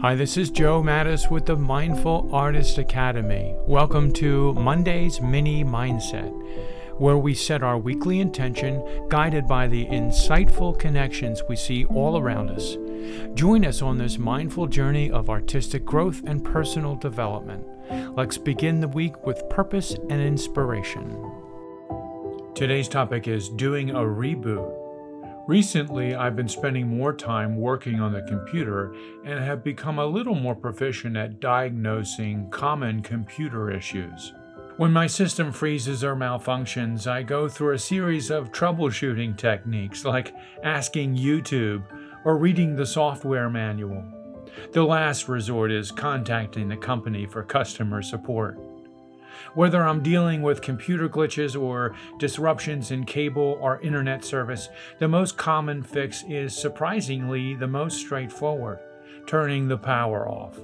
Hi, this is Joe Mattis with the Mindful Artist Academy. Welcome to Monday's Mini Mindset, where we set our weekly intention guided by the insightful connections we see all around us. Join us on this mindful journey of artistic growth and personal development. Let's begin the week with purpose and inspiration. Today's topic is doing a reboot. Recently, I've been spending more time working on the computer and have become a little more proficient at diagnosing common computer issues. When my system freezes or malfunctions, I go through a series of troubleshooting techniques like asking YouTube or reading the software manual. The last resort is contacting the company for customer support. Whether I'm dealing with computer glitches or disruptions in cable or internet service, the most common fix is surprisingly the most straightforward turning the power off.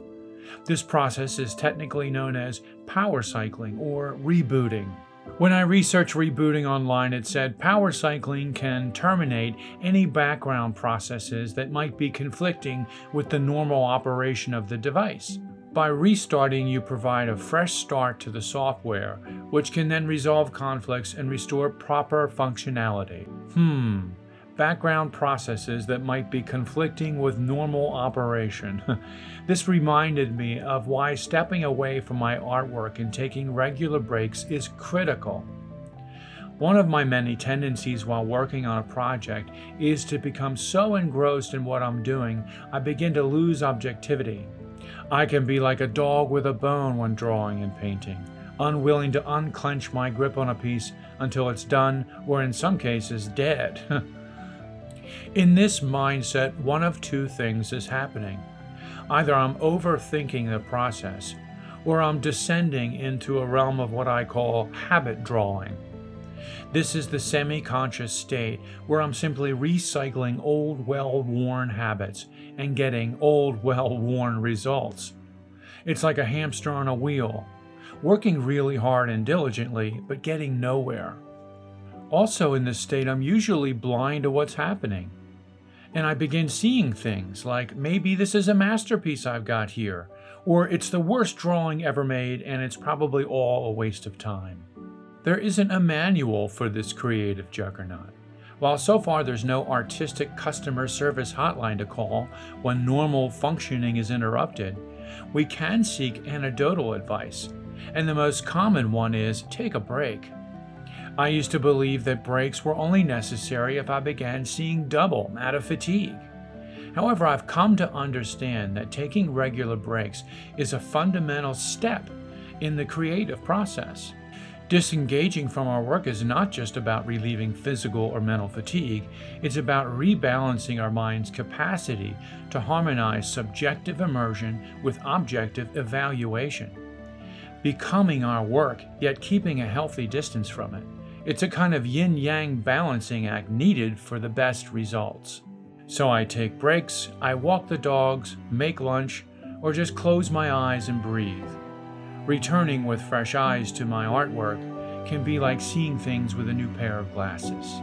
This process is technically known as power cycling or rebooting. When I researched rebooting online, it said power cycling can terminate any background processes that might be conflicting with the normal operation of the device. By restarting, you provide a fresh start to the software, which can then resolve conflicts and restore proper functionality. Hmm, background processes that might be conflicting with normal operation. this reminded me of why stepping away from my artwork and taking regular breaks is critical. One of my many tendencies while working on a project is to become so engrossed in what I'm doing, I begin to lose objectivity. I can be like a dog with a bone when drawing and painting, unwilling to unclench my grip on a piece until it's done, or in some cases, dead. in this mindset, one of two things is happening. Either I'm overthinking the process, or I'm descending into a realm of what I call habit drawing. This is the semi conscious state where I'm simply recycling old, well worn habits and getting old, well worn results. It's like a hamster on a wheel, working really hard and diligently, but getting nowhere. Also, in this state, I'm usually blind to what's happening. And I begin seeing things like maybe this is a masterpiece I've got here, or it's the worst drawing ever made and it's probably all a waste of time. There isn't a manual for this creative juggernaut. While so far there's no artistic customer service hotline to call when normal functioning is interrupted, we can seek anecdotal advice, and the most common one is take a break. I used to believe that breaks were only necessary if I began seeing double out of fatigue. However, I've come to understand that taking regular breaks is a fundamental step in the creative process. Disengaging from our work is not just about relieving physical or mental fatigue, it's about rebalancing our mind's capacity to harmonize subjective immersion with objective evaluation. Becoming our work, yet keeping a healthy distance from it. It's a kind of yin yang balancing act needed for the best results. So I take breaks, I walk the dogs, make lunch, or just close my eyes and breathe. Returning with fresh eyes to my artwork can be like seeing things with a new pair of glasses.